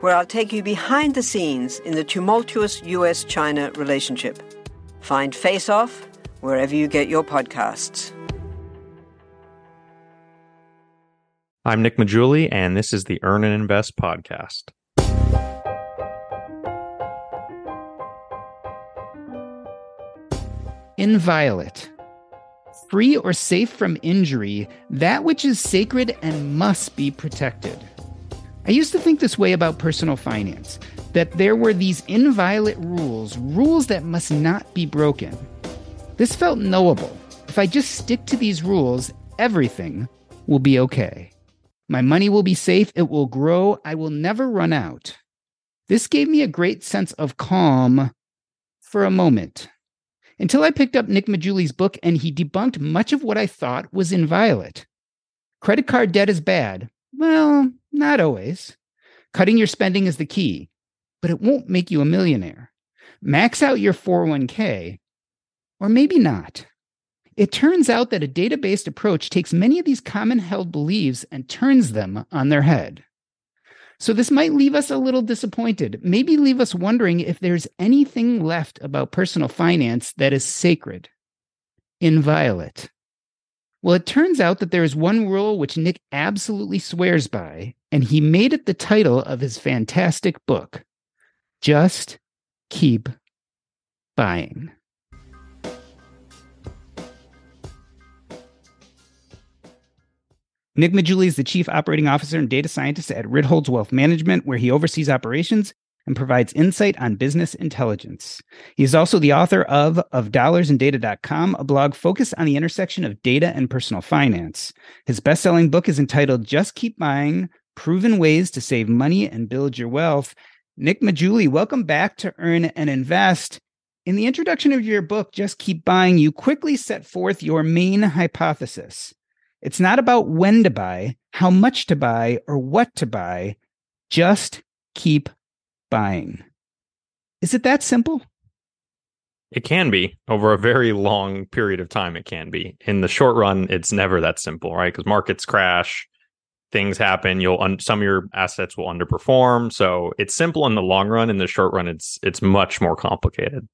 where I'll take you behind the scenes in the tumultuous US China relationship. Find Face Off wherever you get your podcasts. I'm Nick Maggiulli, and this is the Earn and Invest podcast. Inviolate. Free or safe from injury, that which is sacred and must be protected. I used to think this way about personal finance that there were these inviolate rules, rules that must not be broken. This felt knowable. If I just stick to these rules, everything will be okay. My money will be safe, it will grow, I will never run out. This gave me a great sense of calm for a moment. Until I picked up Nick Maggiulli's book and he debunked much of what I thought was inviolate. Credit card debt is bad. Well, not always. Cutting your spending is the key, but it won't make you a millionaire. Max out your 401k, or maybe not. It turns out that a data based approach takes many of these common held beliefs and turns them on their head. So, this might leave us a little disappointed, maybe leave us wondering if there's anything left about personal finance that is sacred, inviolate. Well, it turns out that there is one rule which Nick absolutely swears by, and he made it the title of his fantastic book Just Keep Buying. Nick Maggiulli is the chief operating officer and data scientist at Ritholtz Wealth Management, where he oversees operations and provides insight on business intelligence. He is also the author of of dollarsanddata.com, a blog focused on the intersection of data and personal finance. His best-selling book is entitled Just Keep Buying: Proven Ways to Save Money and Build Your Wealth. Nick Maggiulli, welcome back to Earn and Invest. In the introduction of your book, Just Keep Buying, you quickly set forth your main hypothesis. It's not about when to buy, how much to buy, or what to buy. Just keep buying. Is it that simple? It can be over a very long period of time. It can be. In the short run, it's never that simple, right? Because markets crash, things happen. You'll un- some of your assets will underperform. So it's simple in the long run. In the short run, it's it's much more complicated.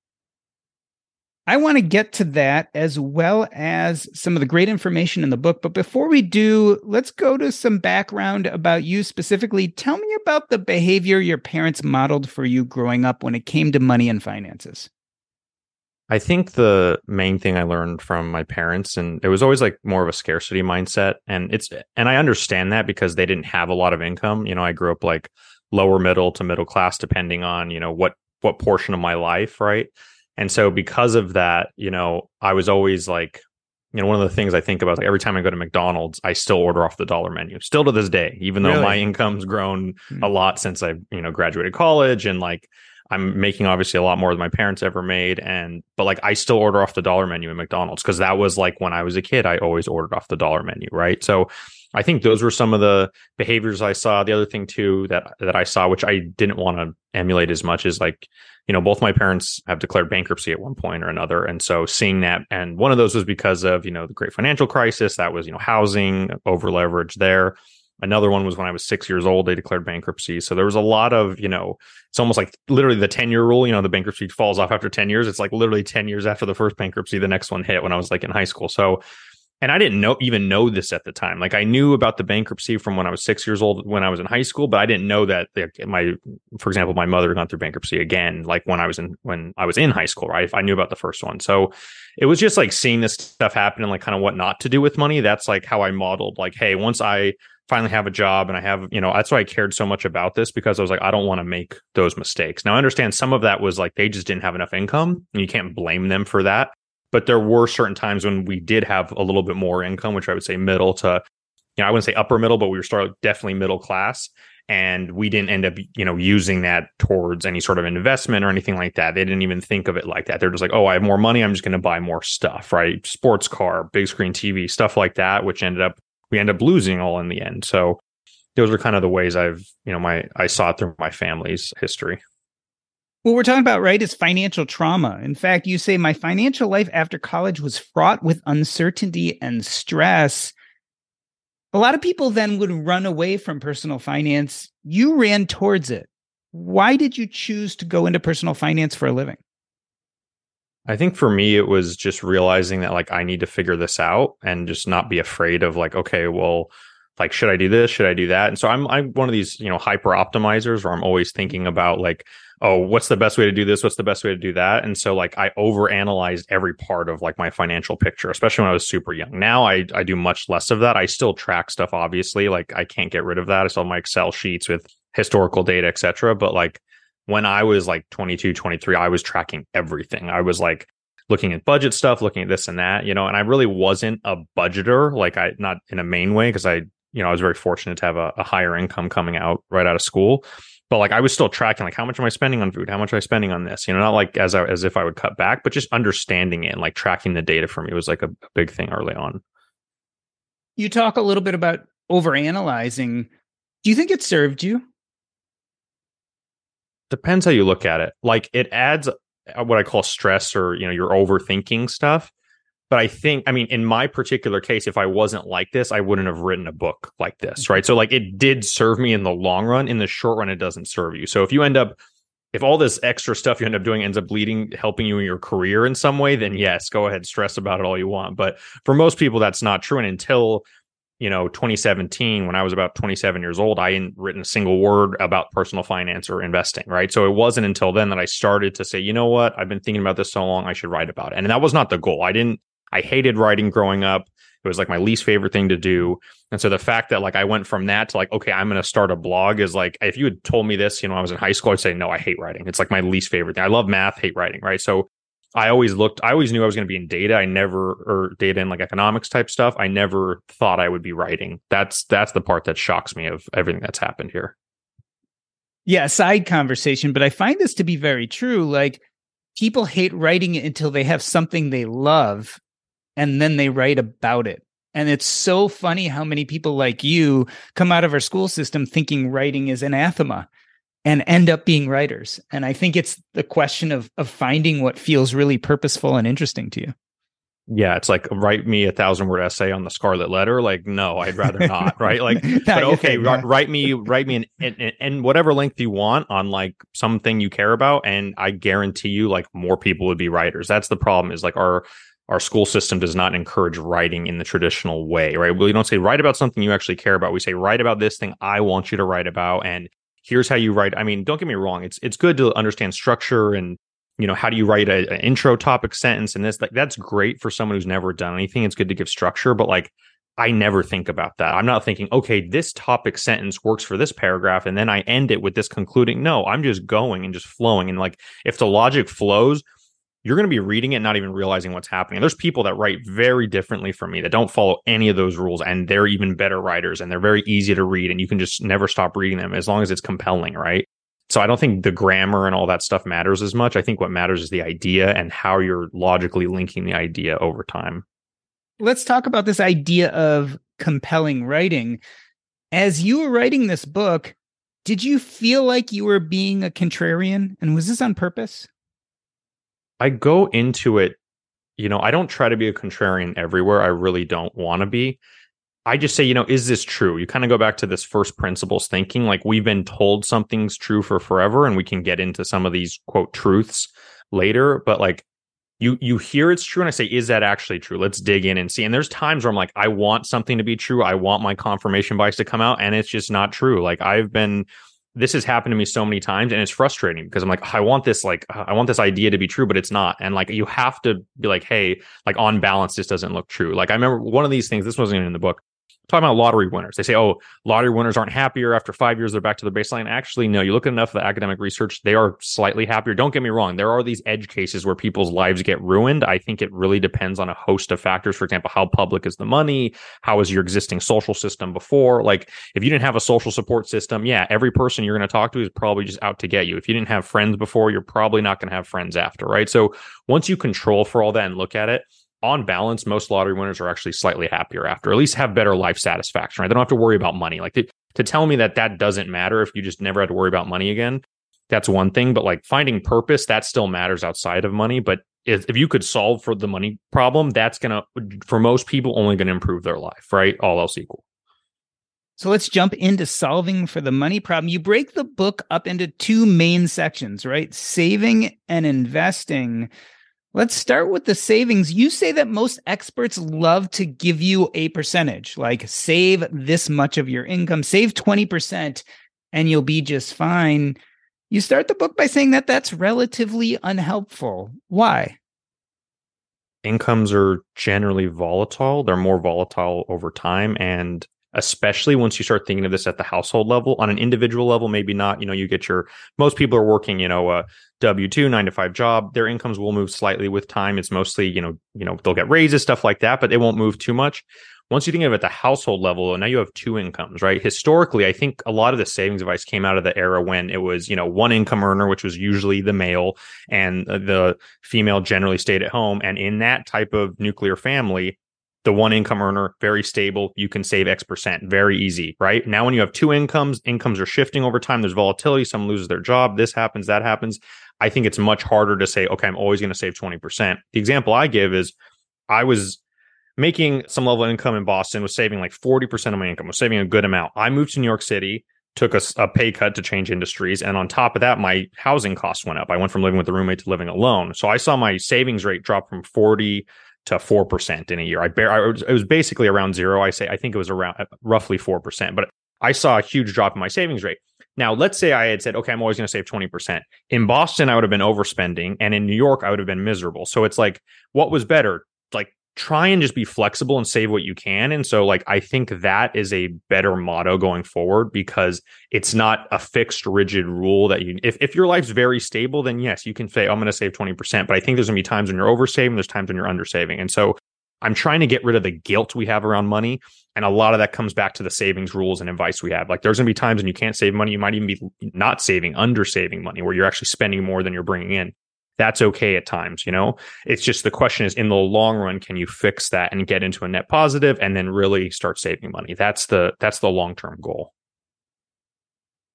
I want to get to that as well as some of the great information in the book. But before we do, let's go to some background about you specifically. Tell me about the behavior your parents modeled for you growing up when it came to money and finances. I think the main thing I learned from my parents, and it was always like more of a scarcity mindset. And it's, and I understand that because they didn't have a lot of income. You know, I grew up like lower middle to middle class, depending on, you know, what, what portion of my life, right? And so because of that, you know, I was always like, you know, one of the things I think about is like every time I go to McDonald's, I still order off the dollar menu, still to this day, even though really? my income's grown mm-hmm. a lot since I, you know, graduated college and like I'm making obviously a lot more than my parents ever made. And, but like I still order off the dollar menu at McDonald's because that was like when I was a kid, I always ordered off the dollar menu. Right. So I think those were some of the behaviors I saw. The other thing too that, that I saw, which I didn't want to emulate as much is like, you know, both my parents have declared bankruptcy at one point or another. And so seeing that, and one of those was because of, you know, the great financial crisis. That was, you know, housing over leverage there. Another one was when I was six years old, they declared bankruptcy. So there was a lot of, you know, it's almost like literally the 10 year rule, you know, the bankruptcy falls off after 10 years. It's like literally 10 years after the first bankruptcy, the next one hit when I was like in high school. So, and I didn't know even know this at the time. Like I knew about the bankruptcy from when I was six years old when I was in high school, but I didn't know that my, for example, my mother gone through bankruptcy again, like when I was in when I was in high school, right? I knew about the first one, so it was just like seeing this stuff happen and like kind of what not to do with money. That's like how I modeled. Like, hey, once I finally have a job and I have, you know, that's why I cared so much about this because I was like, I don't want to make those mistakes. Now I understand some of that was like they just didn't have enough income and you can't blame them for that. But there were certain times when we did have a little bit more income, which I would say middle to, you know, I wouldn't say upper middle, but we were still definitely middle class. And we didn't end up, you know, using that towards any sort of investment or anything like that. They didn't even think of it like that. They're just like, oh, I have more money. I'm just going to buy more stuff, right? Sports car, big screen TV, stuff like that, which ended up we end up losing all in the end. So those are kind of the ways I've, you know, my I saw it through my family's history. What we're talking about, right, is financial trauma. In fact, you say my financial life after college was fraught with uncertainty and stress. A lot of people then would run away from personal finance. You ran towards it. Why did you choose to go into personal finance for a living? I think for me, it was just realizing that like I need to figure this out and just not be afraid of like, okay, well, like should I do this? Should I do that? And so I'm I'm one of these you know hyper optimizers where I'm always thinking about like, oh, what's the best way to do this? What's the best way to do that? And so like I over analyzed every part of like my financial picture, especially when I was super young. Now I I do much less of that. I still track stuff, obviously. Like I can't get rid of that. I still have my Excel sheets with historical data, etc. But like when I was like 22, 23, I was tracking everything. I was like looking at budget stuff, looking at this and that, you know, and I really wasn't a budgeter, like I not in a main way, because I, you know, I was very fortunate to have a, a, higher income coming out right out of school. But like I was still tracking like how much am I spending on food? How much am I spending on this? You know, not like as I, as if I would cut back, but just understanding it and like tracking the data for me was like a, a big thing early on. You talk a little bit about over analyzing. Do you think it served you? depends how you look at it. Like it adds uh, what I call stress or, you know, you're overthinking stuff. But I think, I mean, in my particular case, if I wasn't like this, I wouldn't have written a book like this, mm-hmm. right? So, like, it did serve me in the long run. In the short run, it doesn't serve you. So, if you end up, if all this extra stuff you end up doing ends up leading, helping you in your career in some way, then mm-hmm. yes, go ahead, stress about it all you want. But for most people, that's not true. And until you know 2017 when i was about 27 years old i hadn't written a single word about personal finance or investing right so it wasn't until then that i started to say you know what i've been thinking about this so long i should write about it and that was not the goal i didn't i hated writing growing up it was like my least favorite thing to do and so the fact that like i went from that to like okay i'm going to start a blog is like if you had told me this you know i was in high school i'd say no i hate writing it's like my least favorite thing i love math hate writing right so I always looked, I always knew I was going to be in data. I never, or data and like economics type stuff. I never thought I would be writing. That's, that's the part that shocks me of everything that's happened here. Yeah. Side conversation, but I find this to be very true. Like people hate writing it until they have something they love and then they write about it. And it's so funny how many people like you come out of our school system thinking writing is anathema and end up being writers. And I think it's the question of of finding what feels really purposeful and interesting to you. Yeah, it's like write me a thousand word essay on the Scarlet Letter. Like, no, I'd rather not. right? Like, but okay, write, write me, write me, an in whatever length you want on like something you care about, and I guarantee you, like, more people would be writers. That's the problem. Is like our our school system does not encourage writing in the traditional way, right? We don't say write about something you actually care about. We say write about this thing I want you to write about, and here's how you write. I mean, don't get me wrong. It's it's good to understand structure and you know how do you write an intro topic sentence and this like that's great for someone who's never done anything. It's good to give structure, but like I never think about that. I'm not thinking, okay, this topic sentence works for this paragraph, and then I end it with this concluding. No, I'm just going and just flowing. And like, if the logic flows, you're going to be reading it not even realizing what's happening. There's people that write very differently from me that don't follow any of those rules and they're even better writers and they're very easy to read and you can just never stop reading them as long as it's compelling, right? So I don't think the grammar and all that stuff matters as much. I think what matters is the idea and how you're logically linking the idea over time. Let's talk about this idea of compelling writing. As you were writing this book, did you feel like you were being a contrarian and was this on purpose? I go into it, you know, I don't try to be a contrarian everywhere. I really don't want to be. I just say, you know, is this true? You kind of go back to this first principles thinking. Like we've been told something's true for forever, and we can get into some of these quote truths later. But like, you you hear it's true and I say, is that actually true? Let's dig in and see. And there's times where I'm like, I want something to be true. I want my confirmation bias to come out, and it's just not true. Like I've been this has happened to me so many times and it's frustrating because I'm like, I want this, like, I want this idea to be true, but it's not. And like, you have to be like, hey, like on balance, this doesn't look true. Like, I remember one of these things, this wasn't in the book, talking about lottery winners. They say, oh, lottery winners aren't happier after five years, they're back to their baseline. Actually, no, you look at enough of the academic research, they are slightly happier. Don't get me wrong. There are these edge cases where people's lives get ruined. I think it really depends on a host of factors. For example, how public is the money? How is your existing social system before? Like, if you didn't have a social support system, yeah, every person you're going to talk to is probably just out to get you. If you didn't have friends before, you're probably not going to have friends after, right? So once you control for all that and look at it, on balance, most lottery winners are actually slightly happier after, at least have better life satisfaction. Right? They don't have to worry about money. Like to, to tell me that that doesn't matter if you just never had to worry about money again, that's one thing. But like finding purpose, that still matters outside of money. But if, if you could solve for the money problem, that's gonna for most people only gonna improve their life, right? All else equal. So let's jump into solving for the money problem. You break the book up into two main sections, right? Saving and investing. Let's start with the savings. You say that most experts love to give you a percentage, like save this much of your income, save 20%, and you'll be just fine. You start the book by saying that that's relatively unhelpful. Why? Incomes are generally volatile. They're more volatile over time. And especially once you start thinking of this at the household level on an individual level maybe not you know you get your most people are working you know a w2 9 to 5 job their incomes will move slightly with time. It's mostly you know you know they'll get raises stuff like that but they won't move too much. Once you think of it at the household level now you have two incomes right? Historically i think a lot of the savings advice came out of the era when it was you know one income earner which was usually the male and uh, the female generally stayed at home and in that type of nuclear family the one income earner, very stable. You can save X percent, very easy, right? Now, when you have two incomes, incomes are shifting over time. There's volatility. Someone loses their job. This happens, that happens. I think it's much harder to say, okay, I'm always going to save 20%. The example I give is I was making some level of income in Boston, was saving like 40% of my income, was saving a good amount. I moved to New York City, took a, a pay cut to change industries. And on top of that, my housing costs went up. I went from living with a roommate to living alone. So I saw my savings rate drop from 40 to 4% in a year. I bear I was, it was basically around zero. I say I think it was around uh, roughly 4%, but I saw a huge drop in my savings rate. Now, let's say I had said, okay, I'm always going to save 20%. In Boston, I would have been overspending. And in New York, I would have been miserable. So it's like, what was better? Try and just be flexible and save what you can. And so, like, I think that is a better motto going forward because it's not a fixed, rigid rule that you, if, if your life's very stable, then yes, you can say, I'm going to save 20%. But I think there's going to be times when you're oversaving, there's times when you're undersaving. And so, I'm trying to get rid of the guilt we have around money. And a lot of that comes back to the savings rules and advice we have. Like there's going to be times when you can't save money. You might even be not saving, under saving money, where you're actually spending more than you're bringing in that's okay at times you know? It's just the question is in the long run can you fix that and get into a net positive and then really start saving money? That's the that's the long term goal.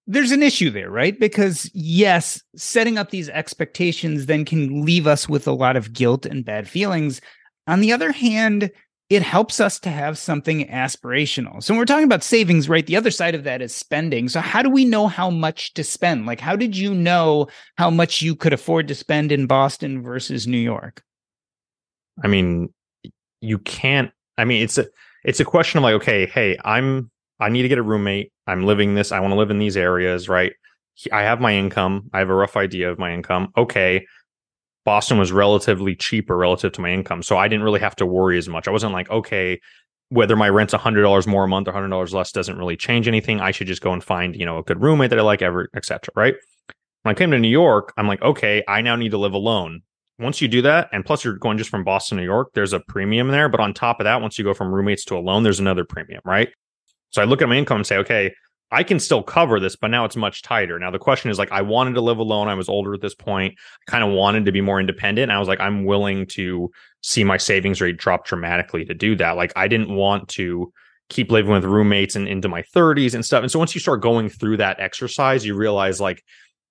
There's an issue there right? Because yes setting up these expectations then can leave us with a lot of guilt and bad feelings. On the other hand it helps us to have something aspirational. So when we're talking about savings, right? The other side of that is spending. So how do we know how much to spend? Like, how did you know how much you could afford to spend in Boston versus New York? I mean, you can't. I mean, it's a it's a question of like, okay, hey, I'm I need to get a roommate. I'm living this. I want to live in these areas, right? I have my income. I have a rough idea of my income. Okay, Boston was relatively cheaper relative to my income. So I didn't really have to worry as much. I wasn't like, okay, whether my rent's $100 more a month or $100 less doesn't really change anything. I should just go and find, you know, a good roommate that I like, ever, etc. Right. When I came to New York, I'm like, okay, I now need to live alone. Once you do that, and plus you're going just from Boston, to New York, there's a premium there. But on top of that, once you go from roommates to alone, there's another premium, right? So I look at my income and say, okay, I can still cover this, but now it's much tighter. Now the question is like, I wanted to live alone. I was older at this point, kind of wanted to be more independent. I was like, I'm willing to see my savings rate drop dramatically to do that. Like I didn't want to keep living with roommates and into my 30s and stuff. And so once you start going through that exercise, you realize like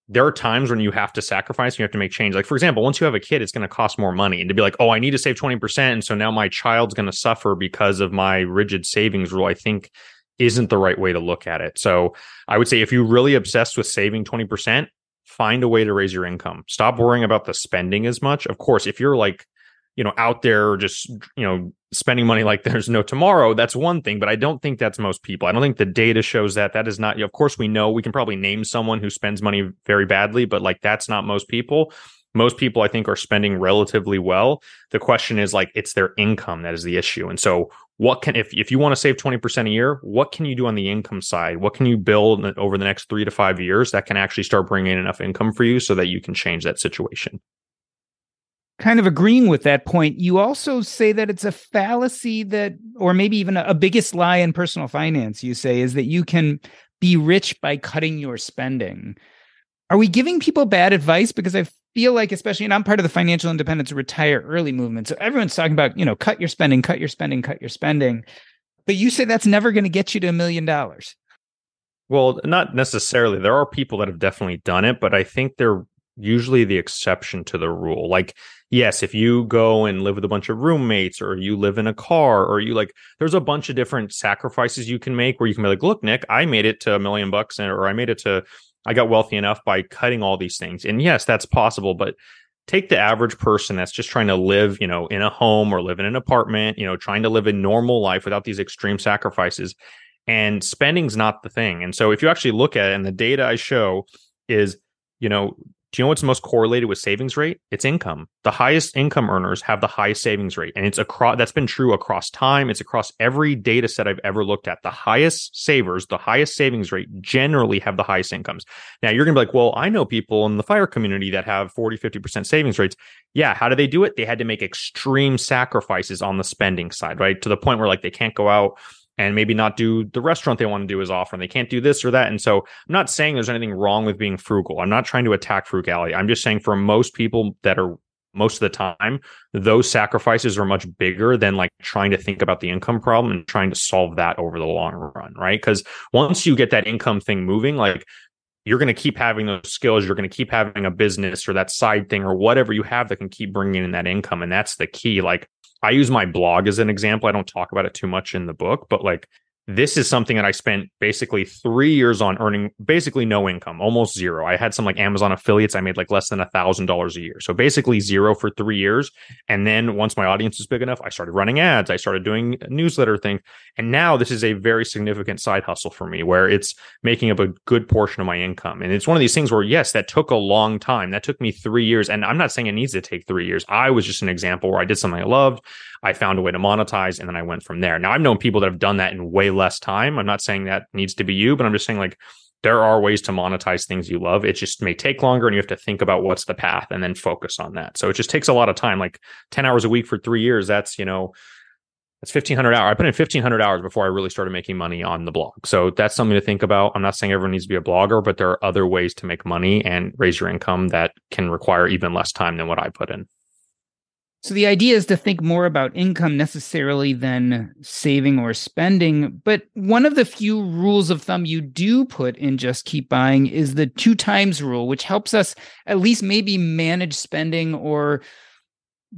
there are times when you have to sacrifice, and you have to make change. Like, for example, once you have a kid, it's going to cost more money. And to be like, oh, I need to save 20%. And so now my child's going to suffer because of my rigid savings rule, I think isn't the right way to look at it. So I would say if you're really obsessed with saving 20%, find a way to raise your income. Stop worrying about the spending as much. Of course, if you're like, you know, out there just, you know, spending money like there's no tomorrow, that's one thing, but I don't think that's most people. I don't think the data shows that. That is not, of course, we know we can probably name someone who spends money very badly, but like that's not most people. Most people, I think, are spending relatively well. The question is like, it's their income that is the issue. And so, what can, if, if you want to save 20% a year, what can you do on the income side? What can you build over the next three to five years that can actually start bringing in enough income for you so that you can change that situation? kind of agreeing with that point, you also say that it's a fallacy that, or maybe even a, a, biggest lie in personal finance, you say, is that you can be rich by cutting your spending. Are we giving people bad advice? Because I feel like, especially, and I'm part of the financial independence retire early movement. So everyone's talking about, you know, cut your spending, cut your spending, cut your spending. But you say that's never going to get you to a million dollars. Well, not necessarily. There are people that have definitely done it, but I think they're usually the exception to the rule. Like, yes, if you go and live with a bunch of roommates or you live in a car or you like, there's a bunch of different sacrifices you can make where you can be like, look, Nick, I made it to a million bucks or I made it to, I got wealthy enough by cutting all these things. And yes, that's possible, but take the average person that's just trying to live, you know, in a home or live in an apartment, you know, trying to live a normal life without these extreme sacrifices. And spending's not the thing. And so if you actually look at it and the data I show is, you know, do you know what's most correlated with savings rate? It's income. The highest income earners have the highest savings rate. And it's across that's been true across time. It's across every data set I've ever looked at. The highest savers, the highest savings rate generally have the highest incomes. Now you're gonna be like, well, I know people in the fire community that have 40, 50% savings rates. Yeah, how do they do it? They had to make extreme sacrifices on the spending side, right? To the point where like they can't go out and maybe not do the restaurant they want to do as often. They can't do this or that. And so I'm not saying there's anything wrong with being frugal. I'm not trying to attack frugality. I'm just saying for most people that are most of the time, those sacrifices are much bigger than like trying to think about the income problem and trying to solve that over the long run, right? Because once you get that income thing moving, like you're going to keep having those skills. You're going to keep having a business or that side thing or whatever you have that can keep bringing in that income. And that's the key. Like I use my blog as an example. I don't talk about it too much in the book, but like this is something that I spent basically three years on earning basically no income, almost zero. I had some like Amazon affiliates. I made like less than a thousand dollars a year. So basically zero for three years. And then once my audience was big enough, I started running ads. I started doing newsletter thing. And now this is a very significant side hustle for me where it's making up a good portion of my income. And it's one of these things where, yes, that took a long time. That took me three years. And I'm not saying it needs to take three years. I was just an example where I did something I loved. I found a way to monetize and then I went from there. Now I've known people that have done that in way less time. I'm not saying that needs to be you, but I'm just saying like there are ways to monetize things you love. It just may take longer and you have to think about what's the path and then focus on that. So it just takes a lot of time, like 10 hours a week for three years. That's, you know, that's 1500 hours. I put in 1500 hours before I really started making money on the blog. So that's something to think about. I'm not saying everyone needs to be a blogger, but there are other ways to make money and raise your income that can require even less time than what I put in. So the idea is to think more about income necessarily than saving or spending. But one of the few rules of thumb you do put in Just Keep Buying is the two times rule, which helps us at least maybe manage spending or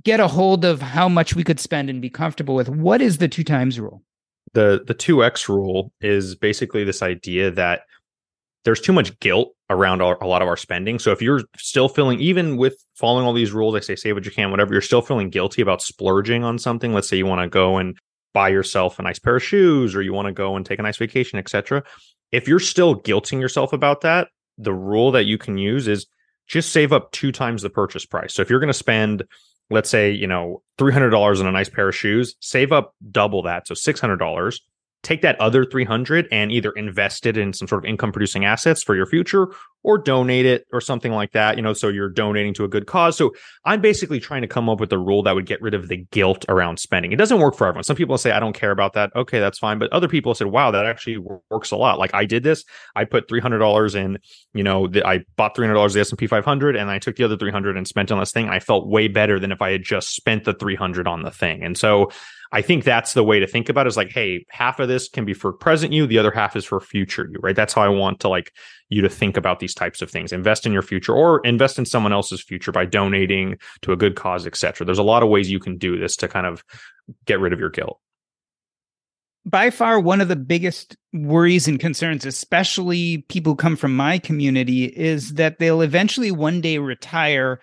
get a hold of how much we could spend and be comfortable with. What is the two times rule? The the 2x rule is basically this idea that there's too much guilt around our, a lot of our spending. So if you're still feeling, even with following all these rules, I say save what you can, whatever, you're still feeling guilty about splurging on something. Let's say you want to go and buy yourself a nice pair of shoes, or you want to go and take a nice vacation, etc. If you're still guilting yourself about that, the rule that you can use is just save up two times the purchase price. So if you're going to spend, let's say, you know, $300 on a nice pair of shoes, save up double that. So $600 take that other 300 and either invest it in some sort of income producing assets for your future or donate it or something like that you know so you're donating to a good cause. So i'm basically trying to come up with a rule that would get rid of the guilt around spending. It doesn't work for everyone. Some people say i don't care about that. Okay that's fine. But other people said wow that actually works a lot. Like i did this. I put $300 in you know the, i bought $300 of the s&p 500 and i took the other 300 and spent on this thing. I felt way better than if i had just spent the 300 on the thing. And so I think that's the way to think about it is like, hey, half of this can be for present you, the other half is for future you, right? That's how I want to like you to think about these types of things. Invest in your future or invest in someone else's future by donating to a good cause, etc. There's a lot of ways you can do this to kind of get rid of your guilt. by far one of the biggest worries and concerns, especially people who come from my community, is that they'll eventually one day retire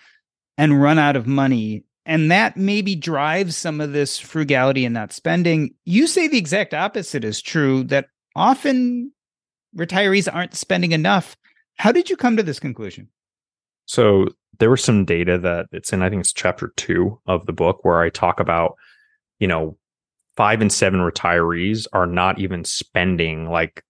and run out of money. And that maybe drives some of this frugality and not spending. You say the exact opposite is true, that often retirees aren't spending enough. How did you come to this conclusion? So there was some data that it's in, I think it's chapter two of the book where I talk about, you know, five and seven retirees are not even spending like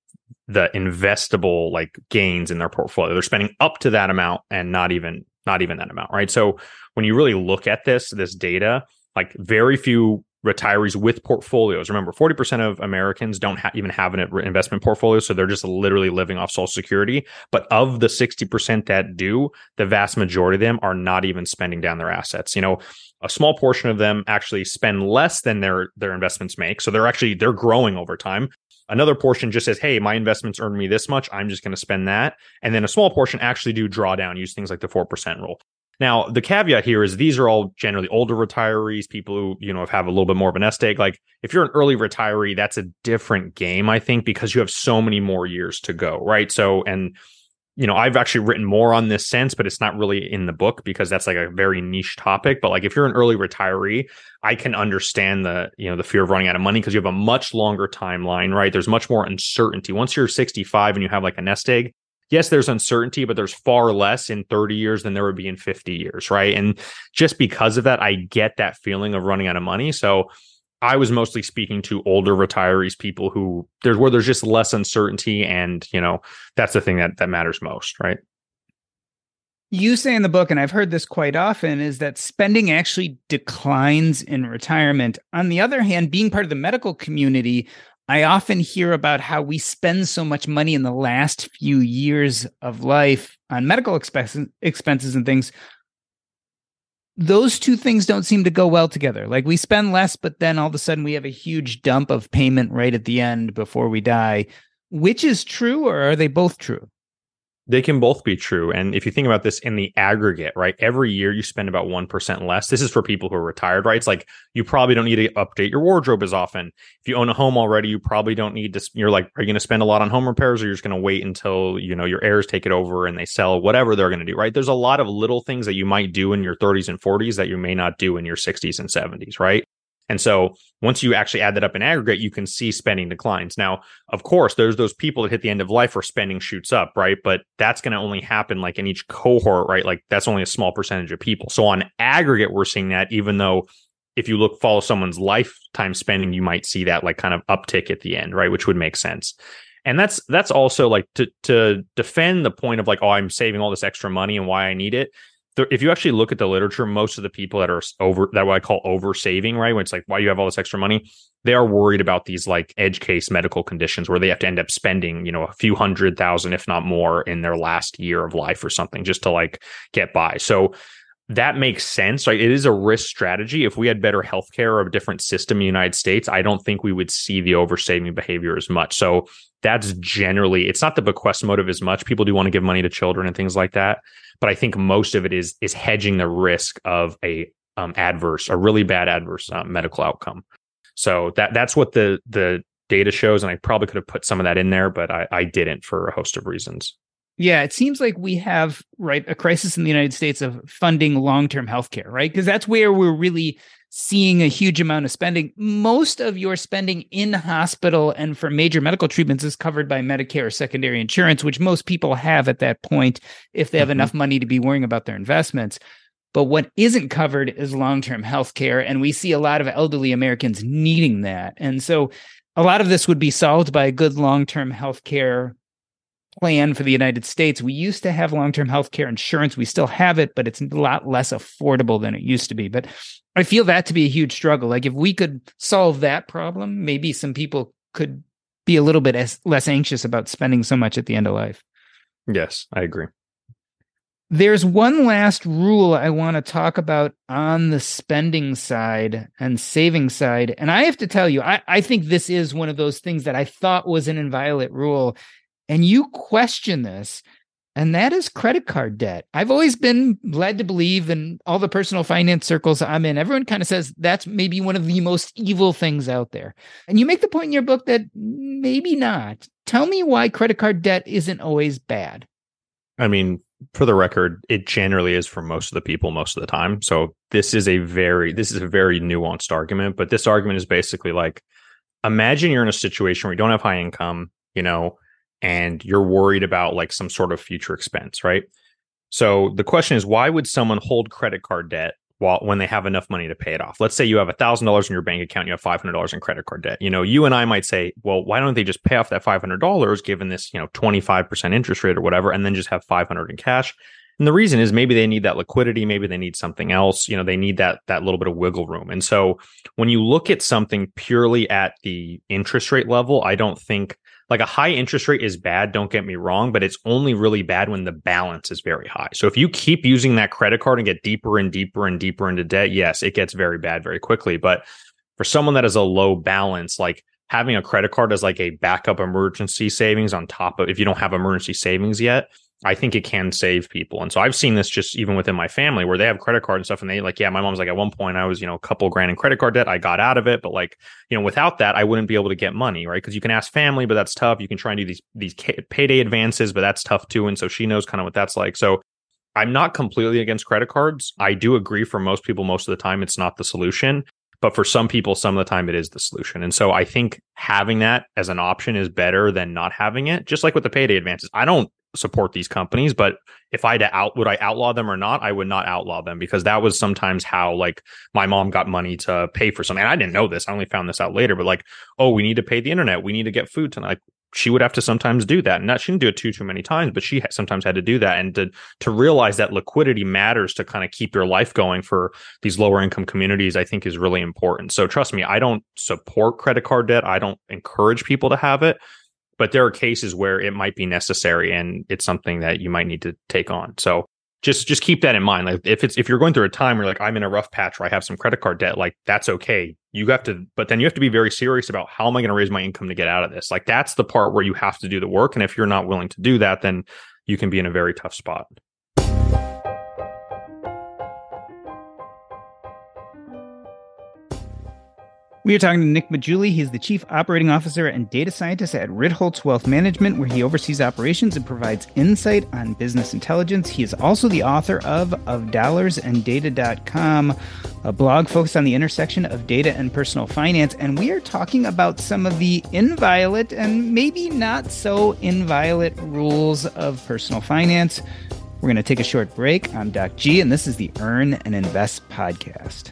the investable like gains in their portfolio. They're spending up to that amount and not even not even that amount, right? So when you really look at this this data, like very few retirees with portfolios. Remember, 40% of Americans don't ha- even have an investment portfolio. So they're just literally living off Social Security. But of the 60% that do, the vast majority of them are not even spending down their assets. You know, a small portion of them actually spend less than their their investments make so they're actually they're growing over time another portion just says hey my investments earned me this much. I'm just going to spend that. And then a small portion actually do draw down use things like the 4% rule. Now the caveat here is these are all generally older retirees people who you know have a little bit more of an nest egg. Like if you're an early retiree that's a different game i think because you have so many more years to go right? So and you know, I've actually written more on this since, but it's not really in the book because that's like a very niche topic. But like if you're an early retiree, I can understand the, you know, the fear of running out of money because you have a much longer timeline, right? There's much more uncertainty. Once you're 65 and you have like a nest egg, yes, there's uncertainty, but there's far less in 30 years than there would be in 50 years, right? And just because of that, I get that feeling of running out of money. So I was mostly speaking to older retirees, people who there's where there's just less uncertainty, and you know that's the thing that that matters most, right? You say in the book, and I've heard this quite often, is that spending actually declines in retirement. On the other hand, being part of the medical community, I often hear about how we spend so much money in the last few years of life on medical expenses, expenses and things those two things don't seem to go well together. Like we spend less, but then all of a sudden we have a huge dump of payment right at the end before we die. Which is true, or are they both true? They can both be true. And if you think about this in the aggregate, right, every year you spend about 1% less. This is for people who are retired, right? It's like you probably don't need to update your wardrobe as often. If you own a home already, you probably don't need to, you're like, are you going to spend a lot on home repairs or you're just going to wait until, you know, your heirs take it over and they sell whatever they're going to do, right? There's a lot of little things that you might do in your 30s and 40s that you may not do in your 60s and 70s, right? And so once you actually add that up in aggregate, you can see spending declines. Now, of course, there's those people that hit the end of life where spending shoots up, right? But that's going to only happen like in each cohort, right? Like that's only a small percentage of people. So on aggregate, we're seeing that even though if you look follow someone's lifetime spending, you might see that like kind of uptick at the end, right? Which would make sense. And that's that's also like to to defend the point of like, oh, I'm saving all this extra money and why I need it if you actually look at the literature, most of the people that are over that what I call over saving, right? When it's like, why you have all this extra money, they are worried about these like edge case medical conditions where they have to end up spending, you know, a few hundred thousand, if not more, in their last year of life or something just to like get by. So that makes sense. Right? It is a risk strategy. If we had better healthcare or a different system in the United States, I don't think we would see the oversaving behavior as much. So that's generally it's not the bequest motive as much. People do want to give money to children and things like that, but I think most of it is is hedging the risk of a um, adverse, a really bad adverse uh, medical outcome. So that that's what the the data shows, and I probably could have put some of that in there, but I, I didn't for a host of reasons. Yeah, it seems like we have right a crisis in the United States of funding long-term healthcare, right? Because that's where we're really seeing a huge amount of spending. Most of your spending in hospital and for major medical treatments is covered by Medicare or secondary insurance, which most people have at that point if they have mm-hmm. enough money to be worrying about their investments. But what isn't covered is long-term healthcare, and we see a lot of elderly Americans needing that. And so a lot of this would be solved by a good long-term healthcare plan for the United States. We used to have long term health care insurance. We still have it, but it's a lot less affordable than it used to be. But I feel that to be a huge struggle. Like if we could solve that problem, maybe some people could be a little bit as, less anxious about spending so much at the end of life. Yes, I agree. There's one last rule I want to talk about on the spending side and saving side. And I have to tell you, I, I think this is one of those things that I thought was an inviolate rule and you question this and that is credit card debt. I've always been led to believe in all the personal finance circles I'm in, everyone kind of says that's maybe one of the most evil things out there. And you make the point in your book that maybe not. Tell me why credit card debt isn't always bad. I mean, for the record, it generally is for most of the people most of the time. So this is a very this is a very nuanced argument, but this argument is basically like imagine you're in a situation where you don't have high income, you know, and you're worried about like some sort of future expense, right? So the question is, why would someone hold credit card debt while when they have enough money to pay it off? Let's say you have thousand dollars in your bank account, you have five hundred dollars in credit card debt. You know, you and I might say, well, why don't they just pay off that five hundred dollars, given this you know twenty five percent interest rate or whatever, and then just have five hundred in cash? And the reason is maybe they need that liquidity, maybe they need something else, you know, they need that that little bit of wiggle room. And so when you look at something purely at the interest rate level, I don't think like a high interest rate is bad, don't get me wrong, but it's only really bad when the balance is very high. So if you keep using that credit card and get deeper and deeper and deeper into debt, yes, it gets very bad very quickly. But for someone that has a low balance, like having a credit card as like a backup emergency savings on top of if you don't have emergency savings yet, I think it can save people. And so I've seen this just even within my family where they have credit card and stuff. And they like, yeah, my mom's like, at one point I was, you know, a couple grand in credit card debt. I got out of it. But like, you know, without that, I wouldn't be able to get money, right? Because you can ask family, but that's tough. You can try and do these, these payday advances, but that's tough too. And so she knows kind of what that's like. So I'm not completely against credit cards. I do agree for most people, most of the time, it's not the solution. But for some people, some of the time it is the solution. And so I think having that as an option is better than not having it. Just like with the payday advances. I don't support these companies, but if I had to out would I outlaw them or not, I would not outlaw them because that was sometimes how like my mom got money to pay for something. And I didn't know this. I only found this out later, but like, oh, we need to pay the internet. We need to get food tonight. She would have to sometimes do that. And that she didn't do it too too many times, but she sometimes had to do that. And to to realize that liquidity matters to kind of keep your life going for these lower income communities, I think is really important. So trust me, I don't support credit card debt. I don't encourage people to have it but there are cases where it might be necessary and it's something that you might need to take on. So just just keep that in mind. Like if it's if you're going through a time where like I'm in a rough patch where I have some credit card debt, like that's okay. You have to, but then you have to be very serious about how am I going to raise my income to get out of this? Like that's the part where you have to do the work. And if you're not willing to do that, then you can be in a very tough spot. We are talking to Nick Maggiulli. He's the Chief Operating Officer and Data Scientist at Ritholtz Wealth Management, where he oversees operations and provides insight on business intelligence. He is also the author of Of Dollars and Data.com, a blog focused on the intersection of data and personal finance. And we are talking about some of the inviolate and maybe not so inviolate rules of personal finance. We're going to take a short break. I'm Doc G, and this is the Earn and Invest podcast.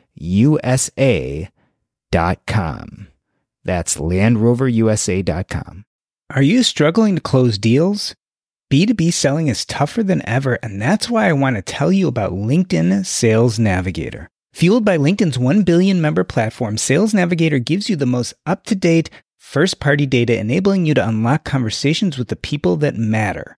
landroverusa.com. That's landroverusa.com. Are you struggling to close deals? B2B selling is tougher than ever, and that's why I want to tell you about LinkedIn Sales Navigator. Fueled by LinkedIn's 1 billion member platform, Sales Navigator gives you the most up to date, first party data, enabling you to unlock conversations with the people that matter.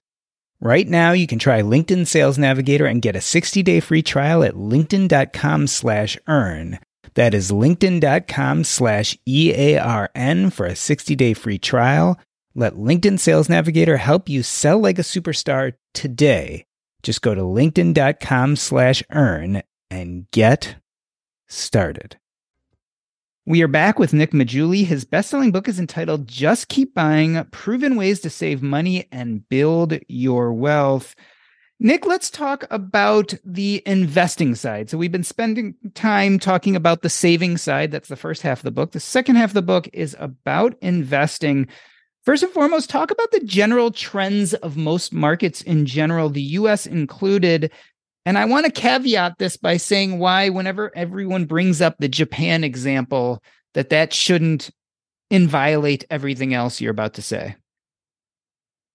Right now, you can try LinkedIn Sales Navigator and get a 60-day free trial at linkedin.com slash earn. That is linkedin.com slash E-A-R-N for a 60-day free trial. Let LinkedIn Sales Navigator help you sell like a superstar today. Just go to linkedin.com slash earn and get started. We are back with Nick Maggiulli. His best-selling book is entitled Just Keep Buying: Proven Ways to Save Money and Build Your Wealth. Nick, let's talk about the investing side. So we've been spending time talking about the saving side. That's the first half of the book. The second half of the book is about investing. First and foremost, talk about the general trends of most markets in general, the US included. And I want to caveat this by saying why, whenever everyone brings up the Japan example, that that shouldn't inviolate everything else you're about to say.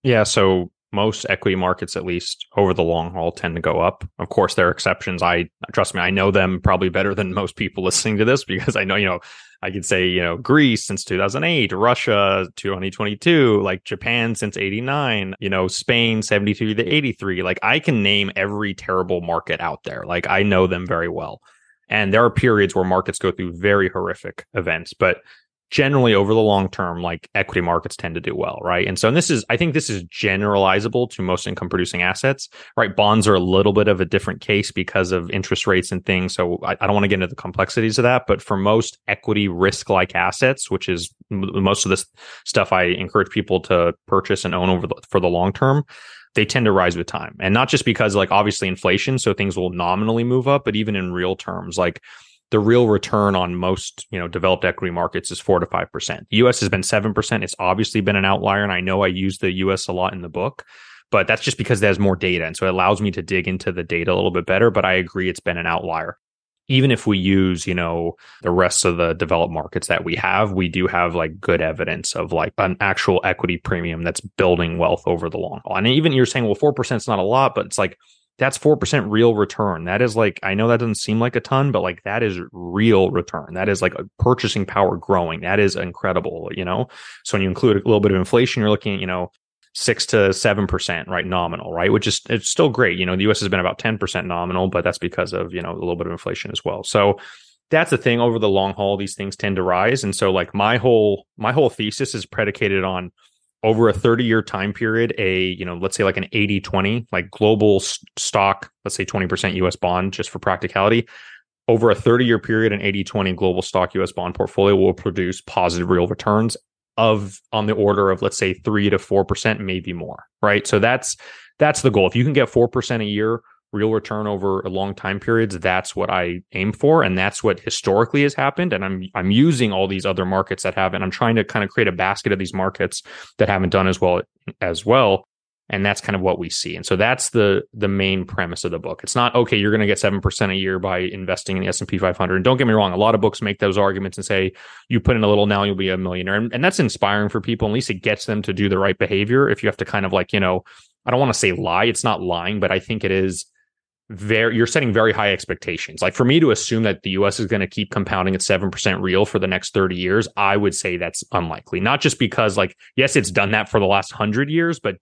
Yeah. So most equity markets, at least over the long haul, tend to go up. Of course, there are exceptions. I trust me, I know them probably better than most people listening to this because I know, you know, I could say, you know, Greece since 2008, Russia 2022, like Japan since 89, you know, Spain 73 to 83. Like I can name every terrible market out there. Like I know them very well. And there are periods where markets go through very horrific events, but generally over the long term, like equity markets tend to do well, right? And so and this is, I think this is generalizable to most income producing assets, right? Bonds are a little bit of a different case because of interest rates and things. So I, I don't want to get into the complexities of that, but for most equity risk like assets, which is m- most of this stuff I encourage people to purchase and own over the, for the long term, they tend to rise with time. And not just because like obviously inflation, so things will nominally move up, but even in real terms, like the real return on most you know developed equity markets is four to five percent. The U.S. has been seven percent. It's obviously been an outlier, and I know I use the U.S. a lot in the book, but that's just because there's more data, and so it allows me to dig into the data a little bit better. But I agree, it's been an outlier. Even if we use, you know, the rest of the developed markets that we have, we do have like good evidence of like an actual equity premium that's building wealth over the long haul. And even you're saying, well, four percent is not a lot, but it's like that's 4% real return. That is like, I know that doesn't seem like a ton, but like that is real return. That is like a purchasing power growing. That is incredible, you know? So when you include a little bit of inflation, you're looking at, you know, six to seven percent, right? Nominal, right? Which is it's still great. You know, the US has been about 10% nominal, but that's because of, you know, a little bit of inflation as well. So that's the thing over the long haul, these things tend to rise. And so like my whole my whole thesis is predicated on over a 30 year time period a you know let's say like an 80 20 like global stock let's say 20% us bond just for practicality over a 30 year period an 80 20 global stock us bond portfolio will produce positive real returns of on the order of let's say 3 to 4% maybe more right? So that's that's the goal. If you can get 4% a year real return over a long time periods that's what i aim for and that's what historically has happened and i'm i'm using all these other markets that haven't i'm trying to kind of create a basket of these markets that haven't done as well as well and that's kind of what we see and so that's the the main premise of the book. It's not okay you're going to get 7% a year by investing in the s&p 500 and don't get me wrong a lot of books make those arguments and say you put in a little now you'll be a millionaire and, and that's inspiring for people at least it gets them to do the right behavior if you have to kind of like you know i don't want to say lie it's not lying but i think it is very you're setting very high expectations. Like for me to assume that the US is going to keep compounding at 7% real for the next 30 years, I would say that's unlikely. Not just because like yes, it's done that for the last 100 years, but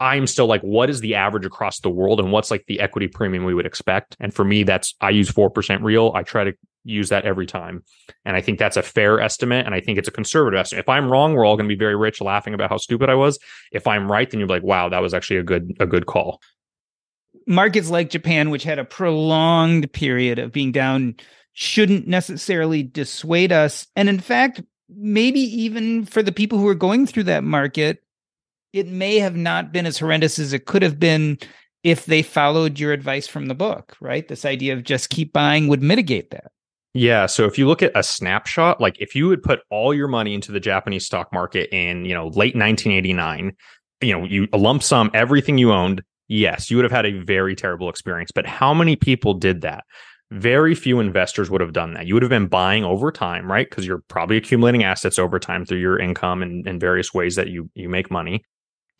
I'm still like what is the average across the world and what's like the equity premium we would expect? And for me that's I use 4% real. I try to use that every time. And I think that's a fair estimate and I think it's a conservative estimate. If I'm wrong, we're all going to be very rich laughing about how stupid I was. If I'm right, then you're like, "Wow, that was actually a good a good call." Markets like Japan, which had a prolonged period of being down, shouldn't necessarily dissuade us. And in fact, maybe even for the people who are going through that market, it may have not been as horrendous as it could have been if they followed your advice from the book, right? This idea of just keep buying would mitigate that. Yeah. So if you look at a snapshot, like if you would put all your money into the Japanese stock market in, you know, late 1989, you know, you a lump sum everything you owned, yes, you would have had a very terrible experience. But how many people did that? Very few investors would have done that. You would have been buying over time, right? Because you're probably accumulating assets over time through your income and, and various ways that you you make money.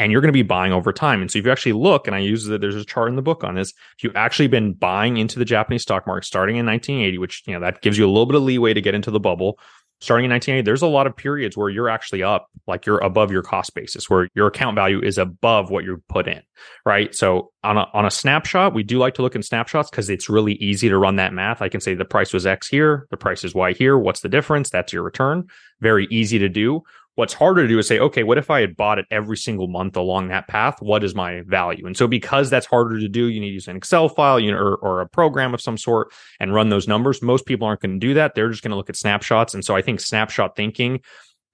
And you're going to be buying over time. And so if you actually look, and I use that there's a chart in the book on this, if you've actually been buying into the Japanese stock market starting in 1980, which you know that gives you a little bit of leeway to get into the bubble, starting in 1980, there's a lot of periods where you're actually up, like you're above your cost basis, where your account value is above what you put in, right? So on a on a snapshot, we do like to look in snapshots because it's really easy to run that math. I can say the price was X here, the price is Y here. What's the difference? That's your return. Very easy to do. What's harder to do is say, okay, what if I had bought it every single month along that path? What is my value? And so, because that's harder to do, you need to use an Excel file, you know, or, or a program of some sort and run those numbers. Most people aren't going to do that. They're just going to look at snapshots. And so, I think snapshot thinking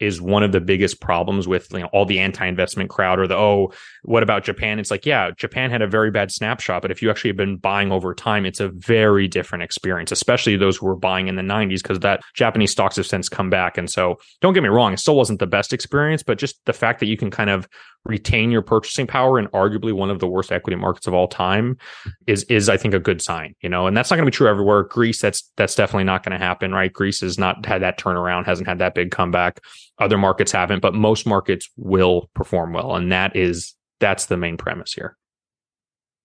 is one of the biggest problems with you know, all the anti-investment crowd or the oh what about japan? It's like yeah japan had a very bad snapshot but if you actually have been buying over time it's a very different experience especially those who were buying in the 90s because that japanese stocks have since come back. And so don't get me wrong it still wasn't the best experience but just the fact that you can kind of retain your purchasing power in arguably one of the worst equity markets of all time is is I think a good sign, you know, and that's not going to be true everywhere. Greece, that's that's definitely not going to happen, right? Greece has not had that turnaround, hasn't had that big comeback. Other markets haven't, but most markets will perform well, and that is that's the main premise here.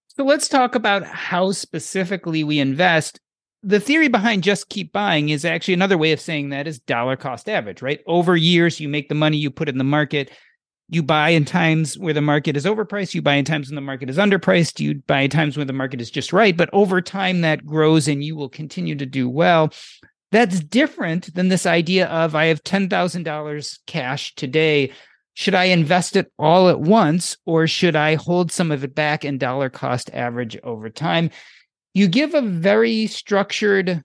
So let's talk about how specifically we invest. The theory behind just keep buying is actually another way of saying that is dollar cost average, right? Over years, you make the money you put in the market you buy in times where the market is overpriced you buy in times when the market is underpriced you buy in times when the market is just right but over time that grows and you will continue to do well. That's different than this idea of i have $10,000 cash today. Should i invest it all at once or should i hold some of it back and dollar cost average over time? You give a very structured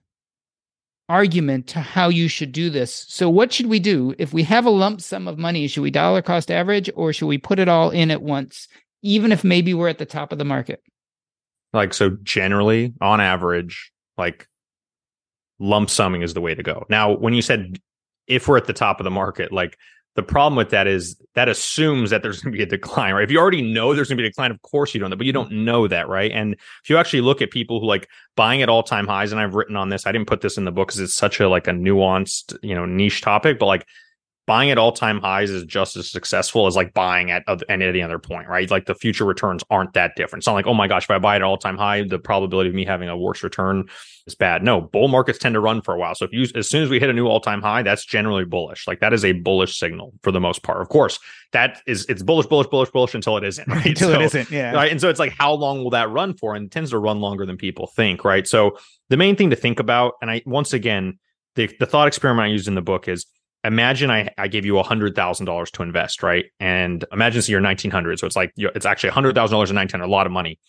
argument to how you should do this. So, what should we do if we have a lump sum of money? Should we dollar cost average or should we put it all in at once, even if maybe we're at the top of the market? Like, so generally, on average, like lump summing is the way to go. Now, when you said if we're at the top of the market, like the problem with that is that assumes that there's going to be a decline, right? If you already know there's going to be a decline, of course you don't know, but you don't mm-hmm. know that, right? And if you actually look at people who like buying at all time highs, and I've written on this, I didn't put this in the book because it's such a like a nuanced, you know, niche topic, but like buying at all time highs is just as successful as like buying at, at any other point, right? Like the future returns aren't that different. It's not like, oh my gosh, if I buy at all time high, the probability of me having a worse return is bad. No, bull markets tend to run for a while. So if you, as soon as we hit a new all time high, that's generally bullish. Like that is a bullish signal for the most part. Of course, that is, it's bullish, bullish, bullish, bullish until it isn't, right? until so, it isn't. Yeah. Right. And so it's like, how long will that run for? And it tends to run longer than people think, right? So the main thing to think about, and I, once again, the, the thought experiment I used in the book is imagine I, I gave you hundred thousand dollars to invest, right? And imagine it's year 1900. So it's like, it's actually hundred thousand dollars in 1900, a lot of money.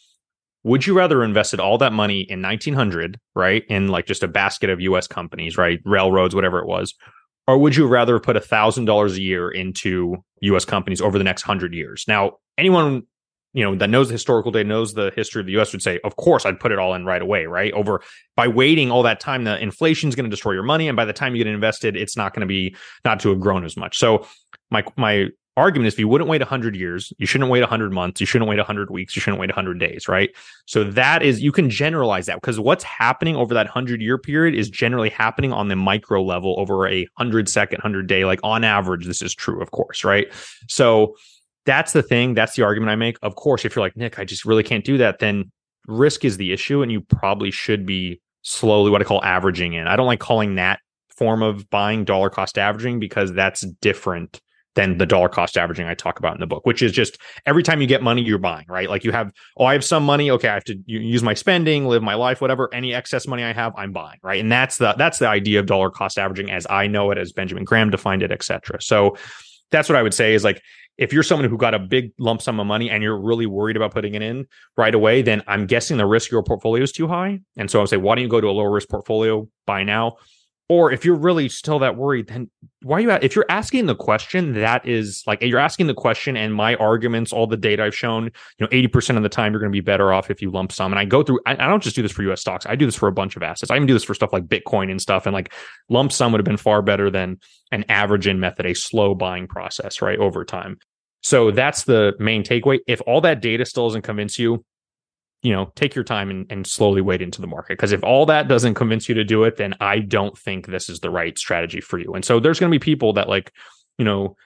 Would you rather invested all that money in 1900, right? In like just a basket of US companies, right? Railroads, whatever it was. Or would you rather put thousand dollars a year into US companies over the next hundred years? Now, anyone you know that knows the historical data knows the history of the us would say of course i'd put it all in right away right? Over by waiting all that time the inflation is going to destroy your money and by the time you get invested it's not going to be not to have grown as much. So my my argument is if you wouldn't wait 100 years you shouldn't wait 100 months you shouldn't wait 100 weeks you shouldn't wait 100 days right? So that is you can generalize that because what's happening over that 100 year period is generally happening on the micro level over a 100 second 100 day like on average this is true of course right? So that's the thing. That's the argument I make. Of course, if you're like, Nick, I just really can't do that, then risk is the issue. And you probably should be slowly what I call averaging in. I don't like calling that form of buying dollar cost averaging because that's different than the dollar cost averaging I talk about in the book, which is just every time you get money, you're buying, right? Like you have, oh, I have some money. Okay, I have to use my spending, live my life, whatever. Any excess money I have, I'm buying, right? And that's the that's the idea of dollar cost averaging as I know it, as Benjamin Graham defined it, etc. So that's what I would say is like if you're someone who got a big lump sum of money and you're really worried about putting it in right away, then I'm guessing the risk of your portfolio is too high. And so I would say, why don't you go to a lower risk portfolio, buy now? Or if you're really still that worried, then why are you if you're asking the question, that is like you're asking the question and my arguments, all the data I've shown, you know, 80% of the time you're going to be better off if you lump sum. And I go through, I, I don't just do this for US stocks. I do this for a bunch of assets. I even do this for stuff like Bitcoin and stuff. And like lump sum would have been far better than an average in method, a slow buying process, right? Over time. So that's the main takeaway. If all that data still doesn't convince you, you know, take your time and, and slowly wade into the market. Because if all that doesn't convince you to do it, then I don't think this is the right strategy for you. And so there's going to be people that like, you know,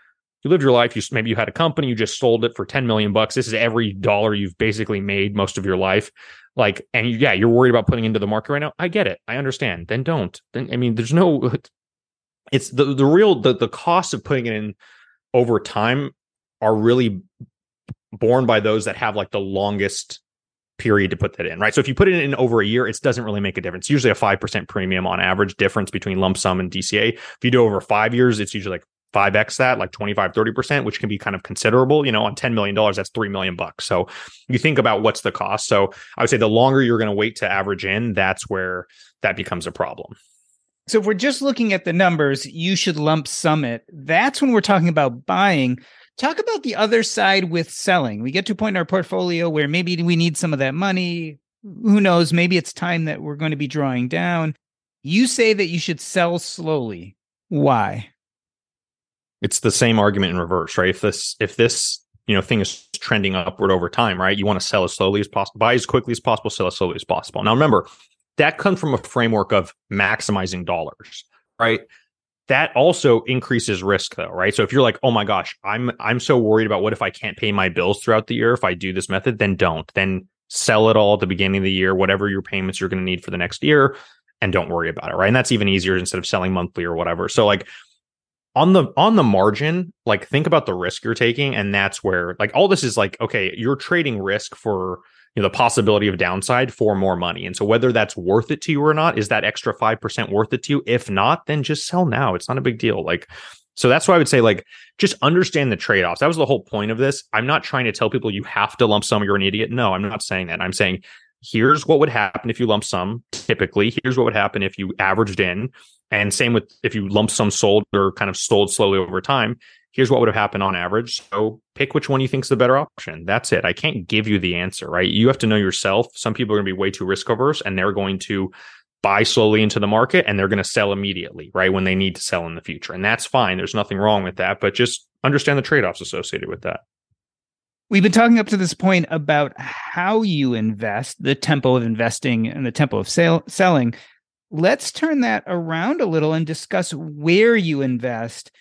you lived your life. You maybe you had a company, you just sold it for 10 million bucks. This is every dollar you've basically made most of your life. Like, and you, yeah, you're worried about putting into the market right now. I get it. I understand. Then don't. Then I mean, there's no it's the the real the the cost of putting it in over time are really borne by those that have like the longest period to put that in, right? So if you put it in over a year, it doesn't really make a difference. It's usually a 5% premium on average difference between lump sum and DCA. If you do over five years, it's usually like 5x that, like 25, 30%, which can be kind of considerable. You know, on $10 million, that's 3 million bucks. So you think about what's the cost. So I would say the longer you're going to wait to average in, that's where that becomes a problem. So if we're just looking at the numbers, you should lump sum it. That's when we're talking about buying. Talk about the other side with selling. We get to a point in our portfolio where maybe we need some of that money. Who knows? Maybe it's time that we're going to be drawing down. You say that you should sell slowly. Why? It's the same argument in reverse, right? If this if this you know thing is trending upward over time, right? You want to sell as slowly as possible, buy as quickly as possible, sell as slowly as possible. Now remember, that comes from a framework of maximizing dollars, right? That also increases risk though, right? So if you're like, "Oh my gosh, I'm I'm so worried about what if I can't pay my bills throughout the year if I do this method?" then don't. Then sell it all at the beginning of the year, whatever your payments you're going to need for the next year, and don't worry about it, right? And that's even easier instead of selling monthly or whatever. So like on the on the margin like think about the risk you're taking and that's where like all this is like okay you're trading risk for you know the possibility of downside for more money and so whether that's worth it to you or not is that extra 5% worth it to you if not then just sell now it's not a big deal like so that's why I would say like just understand the trade-offs. That was the whole point of this. I'm not trying to tell people you have to lump sum you're an idiot. No, I'm not saying that. I'm saying here's what would happen if you lump sum typically. Here's what would happen if you averaged in. And same with if you lump sum sold or kind of sold slowly over time, here's what would have happened on average. So pick which one you think is the better option. That's it. I can't give you the answer, right? You have to know yourself. Some people are going to be way too risk averse and they're going to buy slowly into the market and they're going to sell immediately, right? When they need to sell in the future. And that's fine. There's nothing wrong with that, but just understand the trade offs associated with that. We've been talking up to this point about how you invest, the tempo of investing and the tempo of sale, selling let's turn that around a little and discuss where you invest.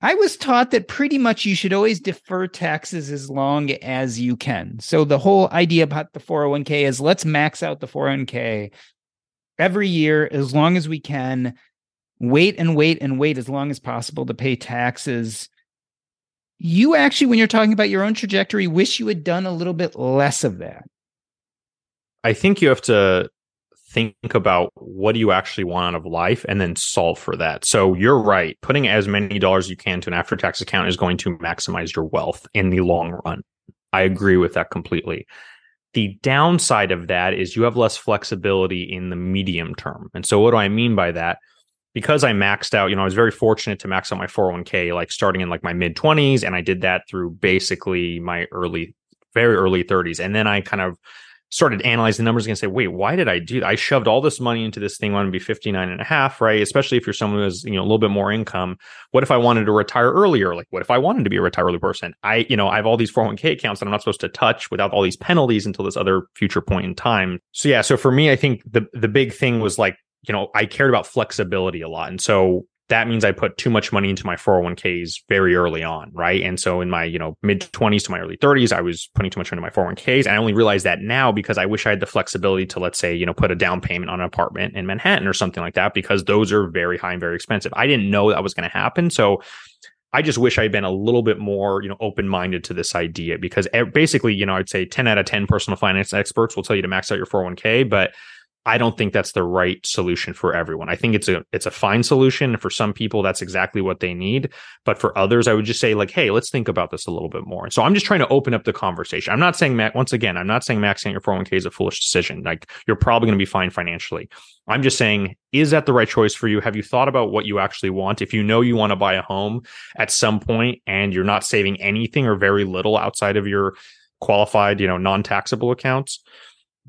I was taught that pretty much you should always defer taxes as long as you can. So the whole idea about the 401k is let's max out the 401k every year as long as we can. Wait and wait and wait as long as possible to pay taxes. You actually, when you're talking about your own trajectory, wish you had done a little bit less of that. I think you have to think about what do you actually want out of life and then solve for that. So you're right. Putting as many dollars you can to an after tax account is going to maximize your wealth in the long run. I agree with that completely. The downside of that is you have less flexibility in the medium term. And so what do I mean by that? Because I maxed out, you know, I was very fortunate to max out my 401k like starting in like my mid 20s and I did that through basically my early very early 30s and then I kind of started analyzing the numbers and say, wait, why did I do that? I shoved all this money into this thing when to be 59 and a half, right? Especially if you're someone who has, you know, a little bit more income. What if I wanted to retire earlier? Like, what if I wanted to be a retire early person? I, you know, I have all these 401k accounts that I'm not supposed to touch without all these penalties until this other future point in time. So yeah, so for me, I think the the big thing was like, you know, I cared about flexibility a lot. And so that means I put too much money into my 401ks very early on, right? And so in my, you know, mid 20s to my early 30s, I was putting too much into my 401ks. And I only realized that now because I wish I had the flexibility to, let's say, you know, put a down payment on an apartment in Manhattan or something like that, because those are very high and very expensive. I didn't know that was going to happen. So I just wish I'd been a little bit more, you know, open-minded to this idea because basically, you know, I'd say 10 out of 10 personal finance experts will tell you to max out your 401k, but I don't think that's the right solution for everyone. I think it's a it's a fine solution for some people that's exactly what they need, but for others I would just say like, "Hey, let's think about this a little bit more." So I'm just trying to open up the conversation. I'm not saying Mac once again, I'm not saying maxing out your 401k is a foolish decision. Like you're probably going to be fine financially. I'm just saying, is that the right choice for you? Have you thought about what you actually want? If you know you want to buy a home at some point and you're not saving anything or very little outside of your qualified, you know, non-taxable accounts,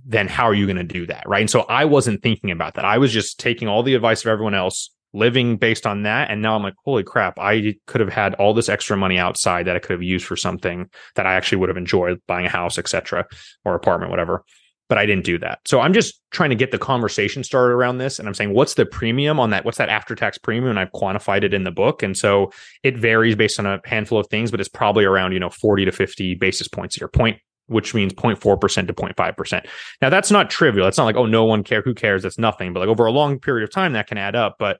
then how are you going to do that? Right. And so I wasn't thinking about that. I was just taking all the advice of everyone else, living based on that. And now I'm like, holy crap, I could have had all this extra money outside that I could have used for something that I actually would have enjoyed buying a house, etc., or apartment, whatever. But I didn't do that. So I'm just trying to get the conversation started around this. And I'm saying, what's the premium on that? What's that after tax premium? And I've quantified it in the book. And so it varies based on a handful of things, but it's probably around, you know, 40 to 50 basis points year. Point which means 0.4% to 0.5%. Now that's not trivial. It's not like, oh, no one care, who cares? That's nothing. But like over a long period of time, that can add up. But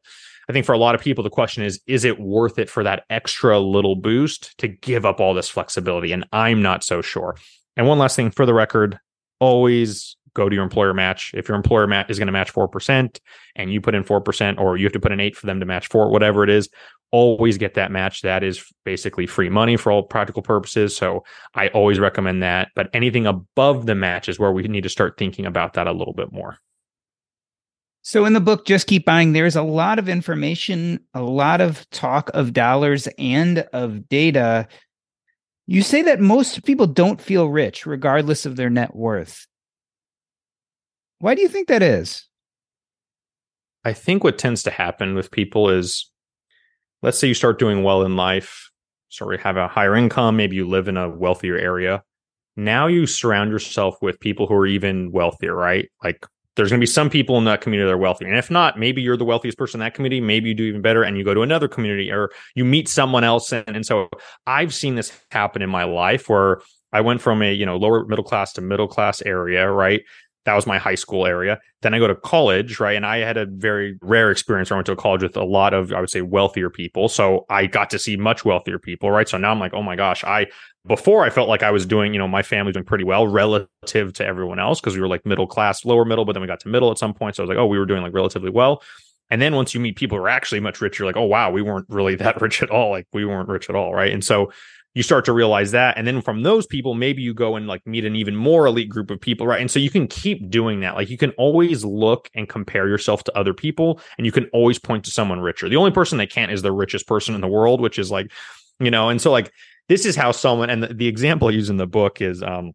I think for a lot of people, the question is, is it worth it for that extra little boost to give up all this flexibility? And I'm not so sure. And one last thing for the record, always go to your employer match. If your employer mat is going to match 4% and you put in 4% or you have to put in 8 for them to match 4, whatever it is, always get that match. That is basically free money for all practical purposes. So I always recommend that. But anything above the match is where we need to start thinking about that a little bit more. So in the book Just Keep Buying there's a lot of information, a lot of talk of dollars and of data. You say that most people don't feel rich regardless of their net worth. Why do you think that is? I think what tends to happen with people is let's say you start doing well in life, so you have a higher income, maybe you live in a wealthier area. Now you surround yourself with people who are even wealthier, right? Like there's going to be some people in that community that are wealthy. And if not, maybe you're the wealthiest person in that community. Maybe you do even better and you go to another community or you meet someone else. And, and so I've seen this happen in my life where I went from a, you know, lower middle class to middle class area, right? That was my high school area. Then I go to college, right? And I had a very rare experience where I went to a college with a lot of, I would say, wealthier people. So I got to see much wealthier people, right? So now I'm like, oh my gosh, I, before I felt like I was doing, you know, my family doing pretty well relative to everyone else because we were like middle class, lower middle, but then we got to middle at some point. So I was like, oh, we were doing like relatively well. And then once you meet people who are actually much richer, like, oh wow, we weren't really that rich at all. Like we weren't rich at all, right? And so you start to realize that and then from those people maybe you go and like meet an even more elite group of people right? And so you can keep doing that. Like you can always look and compare yourself to other people and you can always point to someone richer. The only person that can't is the richest person in the world which is like you know and so like this is how someone and the, the example i use in the book is um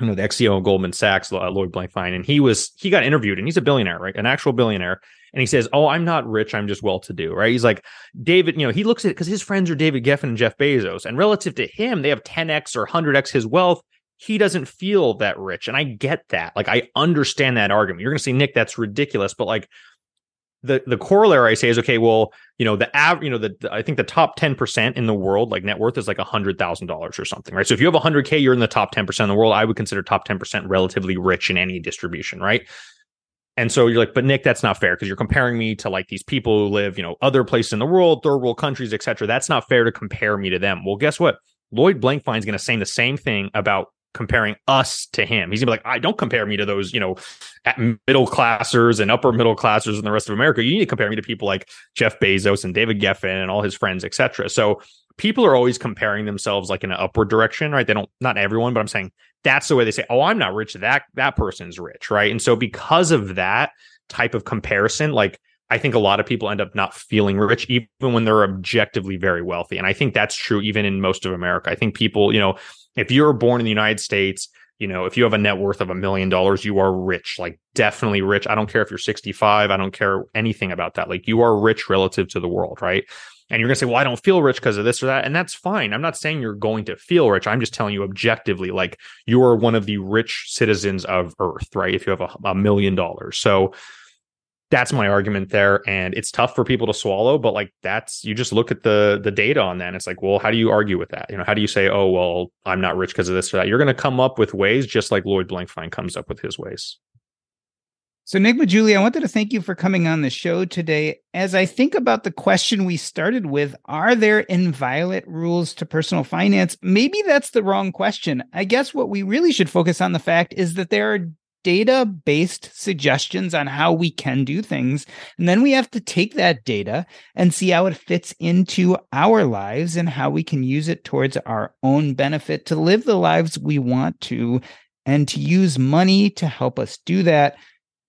you know the ex-CEO of Goldman Sachs, Lloyd Blankfein, and he was he got interviewed, and he's a billionaire, right, an actual billionaire, and he says, "Oh, I'm not rich, I'm just well-to-do," right? He's like David, you know, he looks at it because his friends are David Geffen and Jeff Bezos, and relative to him, they have 10x or 100x his wealth. He doesn't feel that rich, and I get that. Like, I understand that argument. You're going to say, Nick, that's ridiculous, but like the the corollary I say is okay. Well, you know the average, you know the, the, I think the top ten percent in the world, like net worth, is like a hundred thousand dollars or something, right? So if you have a hundred k, you're in the top ten percent of the world. I would consider top ten percent relatively rich in any distribution, right? And so you're like, but Nick, that's not fair because you're comparing me to like these people who live, you know, other places in the world, third world countries, etc. That's not fair to compare me to them. Well, guess what? Lloyd Blankfein is going to say the same thing about comparing us to him. He's gonna be like, I don't compare me to those, you know, middle classers and upper middle classers and the rest of America. You need to compare me to people like Jeff Bezos and David Geffen and all his friends, etc. So people are always comparing themselves like in an upward direction, right? They don't, not everyone, but I'm saying that's the way they say, oh, I'm not rich. That that person's rich, right? And so because of that type of comparison, like I think a lot of people end up not feeling rich, even when they're objectively very wealthy. And I think that's true even in most of America. I think people, you know, if you're born in the United States, you know, if you have a net worth of a million dollars, you are rich, like definitely rich. I don't care if you're 65. I don't care anything about that. Like you are rich relative to the world, right? And you're going to say, well, I don't feel rich because of this or that. And that's fine. I'm not saying you're going to feel rich. I'm just telling you objectively, like you are one of the rich citizens of Earth, right? If you have a, a million dollars. So, that's my argument there and it's tough for people to swallow but like that's you just look at the the data on that and it's like well how do you argue with that you know how do you say oh well i'm not rich because of this or that you're going to come up with ways just like lloyd blankfein comes up with his ways so nick Maggiulli, i wanted to thank you for coming on the show today as i think about the question we started with are there inviolate rules to personal finance maybe that's the wrong question i guess what we really should focus on the fact is that there are data based suggestions on how we can do things. And then we have to take that data and see how it fits into our lives and how we can use it towards our own benefit to live the lives we want to and to use money to help us do that.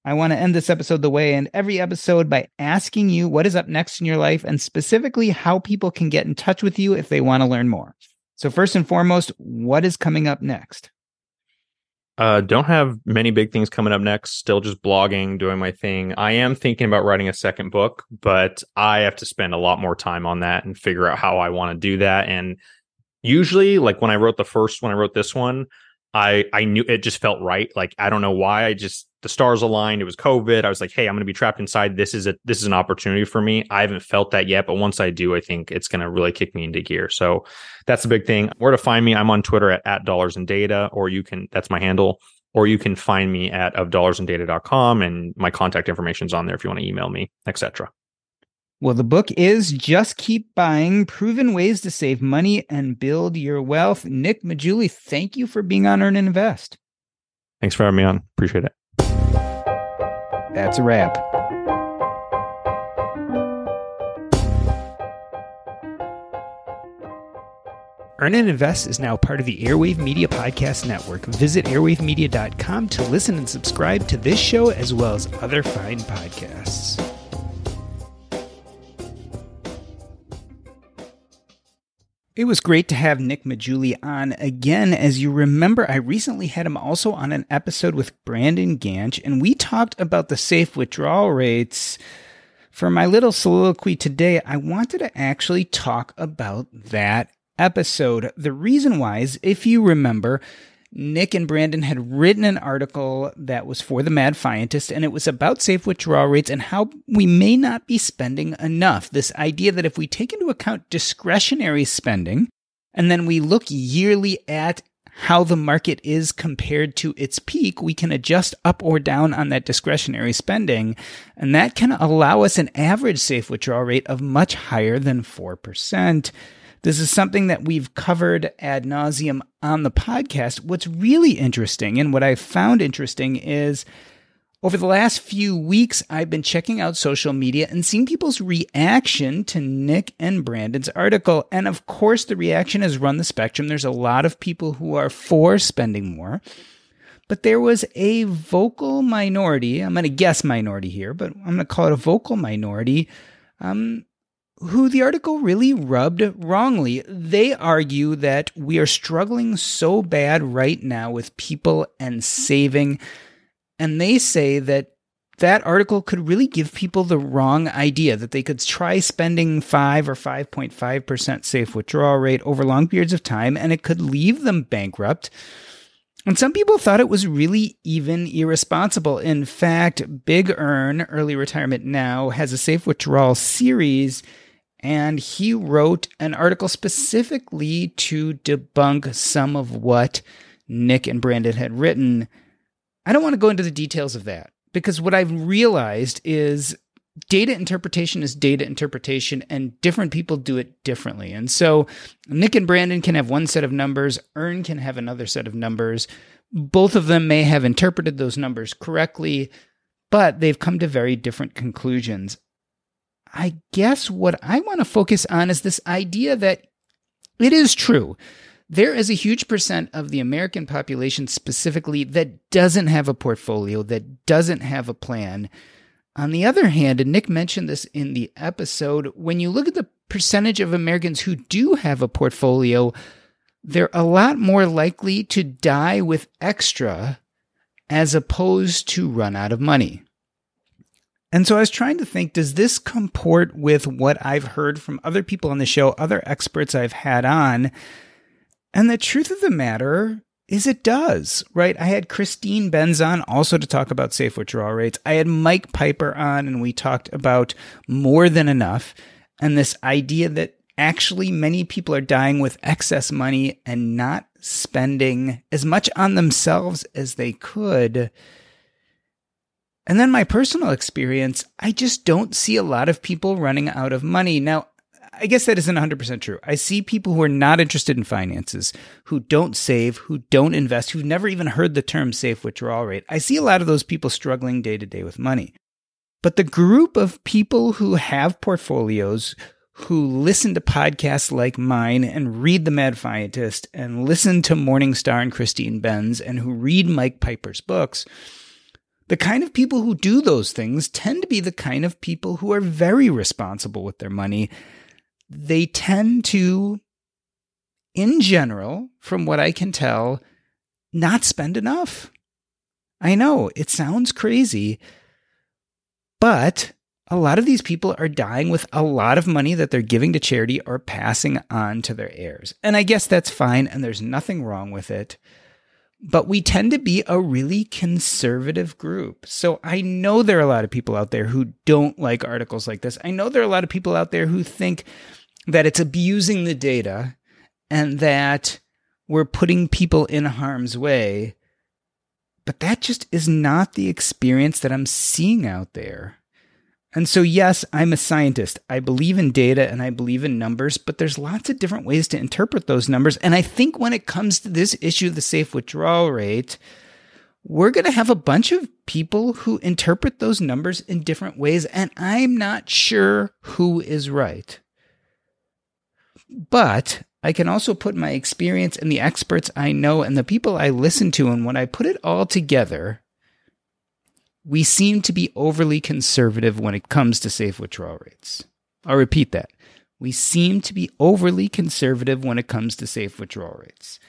I want to end this episode the way and every episode by asking you what is up next in your life and specifically how people can get in touch with you if they want to learn more. So, first and foremost, what is coming up next? Uh, don't have many big things coming up next. Still just blogging, doing my thing. I am thinking about writing a second book, but I have to spend a lot more time on that and figure out how I want to do that. And usually, like when I wrote the first, when I wrote this one, I I knew it just felt right. Like I don't know why. I just the stars aligned. It was COVID. I was like, hey, I'm going to be trapped inside. This is a this is an opportunity for me. I haven't felt that yet, but once I do, I think it's going to really kick me into gear. So that's a big thing. Where to find me? I'm on Twitter at, at dollars and data, or you can that's my handle, or you can find me at of dollars and data.com and my contact information is on there if you want to email me, etc. Well, the book is Just Keep Buying Proven Ways to Save Money and Build Your Wealth. Nick Maggiulli, thank you for being on Earn and Invest. Thanks for having me on. Appreciate it. That's a wrap. Earn and Invest is now part of the Airwave Media Podcast Network. Visit airwavemedia.com to listen and subscribe to this show as well as other fine podcasts. It was great to have Nick Maggiulli on again. As you remember, I recently had him also on an episode with Brandon Ganch, and we talked about the safe withdrawal rates. For my little soliloquy today, I wanted to actually talk about that episode. The reason why is if you remember, Nick and Brandon had written an article that was for the Mad Fientist, and it was about safe withdrawal rates and how we may not be spending enough. This idea that if we take into account discretionary spending, and then we look yearly at how the market is compared to its peak, we can adjust up or down on that discretionary spending, and that can allow us an average safe withdrawal rate of much higher than 4%. This is something that we've covered ad nauseum on the podcast. What's really interesting and what I've found interesting is over the last few weeks, I've been checking out social media and seeing people's reaction to Nick and Brandon's article. And of course, the reaction has run the spectrum. There's a lot of people who are for spending more. But there was a vocal minority, I'm going to guess minority here, but I'm going to call it a vocal minority, um, who the article really rubbed wrongly. They argue that we are struggling so bad right now with people and saving. And they say that that article could really give people the wrong idea that they could try spending 5 or 5.5% safe withdrawal rate over long periods of time and it could leave them bankrupt. And some people thought it was really even irresponsible. In fact, Big ERN, Early Retirement Now, has a safe withdrawal series and he wrote an article specifically to debunk some of what Nick and Brandon had written. I don't want to go into the details of that because what I've realized is data interpretation is data interpretation and different people do it differently. And so Nick and Brandon can have one set of numbers, ERN can have another set of numbers. Both of them may have interpreted those numbers correctly, but they've come to very different conclusions. I guess what I want to focus on is this idea that it is true. There is a huge percent of the American population specifically that doesn't have a portfolio, that doesn't have a plan. On the other hand, and Nick mentioned this in the episode, when you look at the percentage of Americans who do have a portfolio, they're a lot more likely to die with extra as opposed to run out of money. And so I was trying to think does this comport with what I've heard from other people on the show, other experts I've had on? And the truth of the matter is it does, right? I had Christine Benz on also to talk about safe withdrawal rates. I had Mike Piper on and we talked about more than enough and this idea that actually many people are dying with excess money and not spending as much on themselves as they could. And then my personal experience, I just don't see a lot of people running out of money. Now, I guess that isn't 100% true. I see people who are not interested in finances, who don't save, who don't invest, who've never even heard the term safe withdrawal rate. I see a lot of those people struggling day to day with money. But the group of people who have portfolios, who listen to podcasts like mine and read The Mad Fientist and listen to Morningstar and Christine Benz and who read Mike Piper's books, the kind of people who do those things tend to be the kind of people who are very responsible with their money. They tend to, in general, from what I can tell, not spend enough. I know it sounds crazy, but a lot of these people are dying with a lot of money that they're giving to charity or passing on to their heirs. And I guess that's fine, and there's nothing wrong with it but we tend to be a really conservative group. So I know there are a lot of people out there who don't like articles like this. I know there are a lot of people out there who think that it's abusing the data and that we're putting people in harm's way. But that just is not the experience that I'm seeing out there. And so, yes, I'm a scientist. I believe in data and I believe in numbers, but there's lots of different ways to interpret those numbers. And I think when it comes to this issue of the safe withdrawal rate, we're going to have a bunch of people who interpret those numbers in different ways. And I'm not sure who is right. But I can also put my experience and the experts I know and the people I listen to, and when I put it all together, we seem to be overly conservative when it comes to safe withdrawal rates. I'll repeat that. We seem to be overly conservative when it comes to safe withdrawal rates.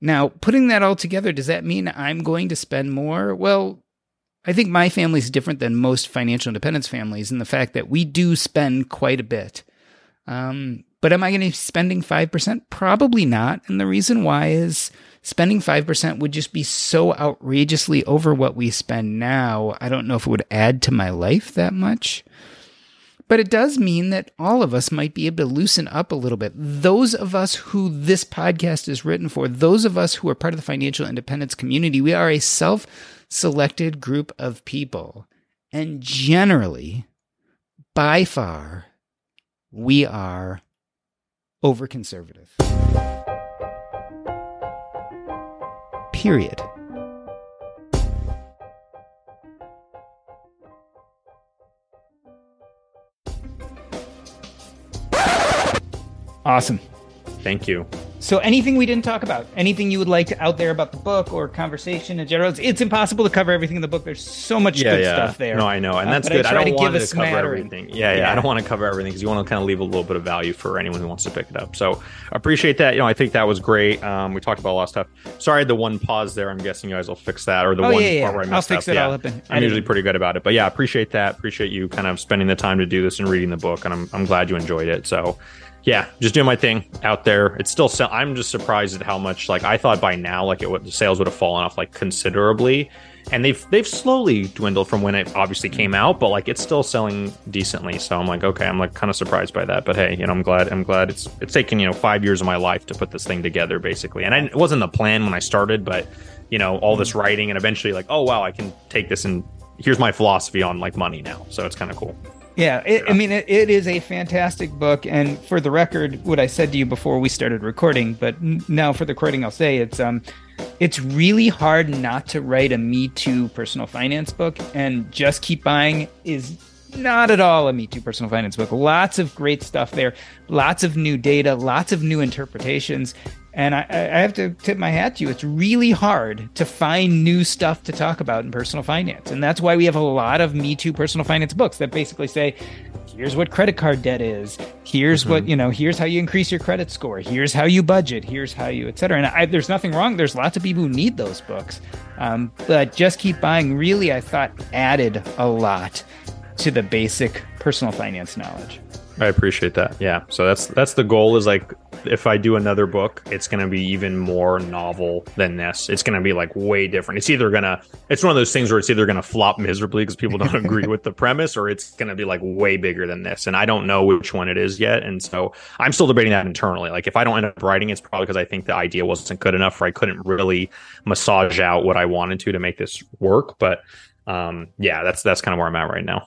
Now, putting that all together, does that mean I'm going to spend more? Well, I think my family is different than most financial independence families in the fact that we do spend quite a bit. Um, but am I going to be spending 5%? Probably not. And the reason why is spending 5% would just be so outrageously over what we spend now. I don't know if it would add to my life that much. But it does mean that all of us might be able to loosen up a little bit. Those of us who this podcast is written for, those of us who are part of the financial independence community, we are a self selected group of people. And generally, by far, we are over conservative. Period. Awesome. Thank you. So, anything we didn't talk about, anything you would like to out there about the book or conversation in general, it's, it's impossible to cover everything in the book. There's so much yeah, good yeah. stuff there. No, I know, and Uh, that's I good. I, try don't to want to cover everything. Yeah, yeah, Yeah. I don't want to cover everything because you want to kind of leave a little bit of value for anyone who wants to pick it up. So appreciate that. You know, I think that was great. Um, we talked about a lot of stuff. Sorry, the one pause there. I'm guessing you guys will fix that, or the Oh, one yeah, part where I messed I'll fix up. it all up I'm usually pretty good about it, but yeah, appreciate that. Appreciate you kind of spending the time to do this and reading the book, and I'm I'm glad you enjoyed it. So yeah, just doing my thing out there. It's still sell- I'm just surprised at how much like I thought by now like it would the sales would have fallen off like considerably. And they've they've slowly dwindled from when it obviously came mm. out, but like it's still selling decently. So I'm like, okay, I'm like kind of surprised by that. But hey, you know, I'm glad I'm glad it's it's taken, you know, five years of my life to put this thing together, basically. And I, it wasn't the plan when I started, but you know, all this mm. writing and eventually like, oh wow, I can take this and here's my philosophy on like money now. So it's kind of cool. Yeah, it, I mean, it, it is a fantastic book. And for the record, what I said to you before we started recording, but now for the recording, I'll say it's um, it's really hard not to write a Me Too personal finance book, and just keep buying is not at all a Me Too personal finance book. Lots of great stuff there, lots of new data, lots of new interpretations. And I, I have to tip my hat to you. It's really hard to find new stuff to talk about in personal finance. And that's why we have a lot of Me Too personal finance books that basically say, here's what credit card debt is. Here's what, you know, here's how you increase your credit score. Here's how you budget. Here's how you, et cetera. And I, there's nothing wrong. There's lots of people who need those books. Um, but just keep buying really, I thought, added a lot to the basic personal finance knowledge. I appreciate that. Yeah. So that's that's the goal is like if I do another book, it's going to be even more novel than this. It's going to be like way different. It's either going to it's one of those things where it's either going to flop miserably because people don't agree with the premise or it's going to be like way bigger than this. And I don't know which one it is yet. And so I'm still debating that internally. Like if I don't end up writing, it's probably because I think the idea wasn't good enough or I couldn't really massage out what I wanted to to make this work, but um yeah, that's that's kind of where I'm at right now.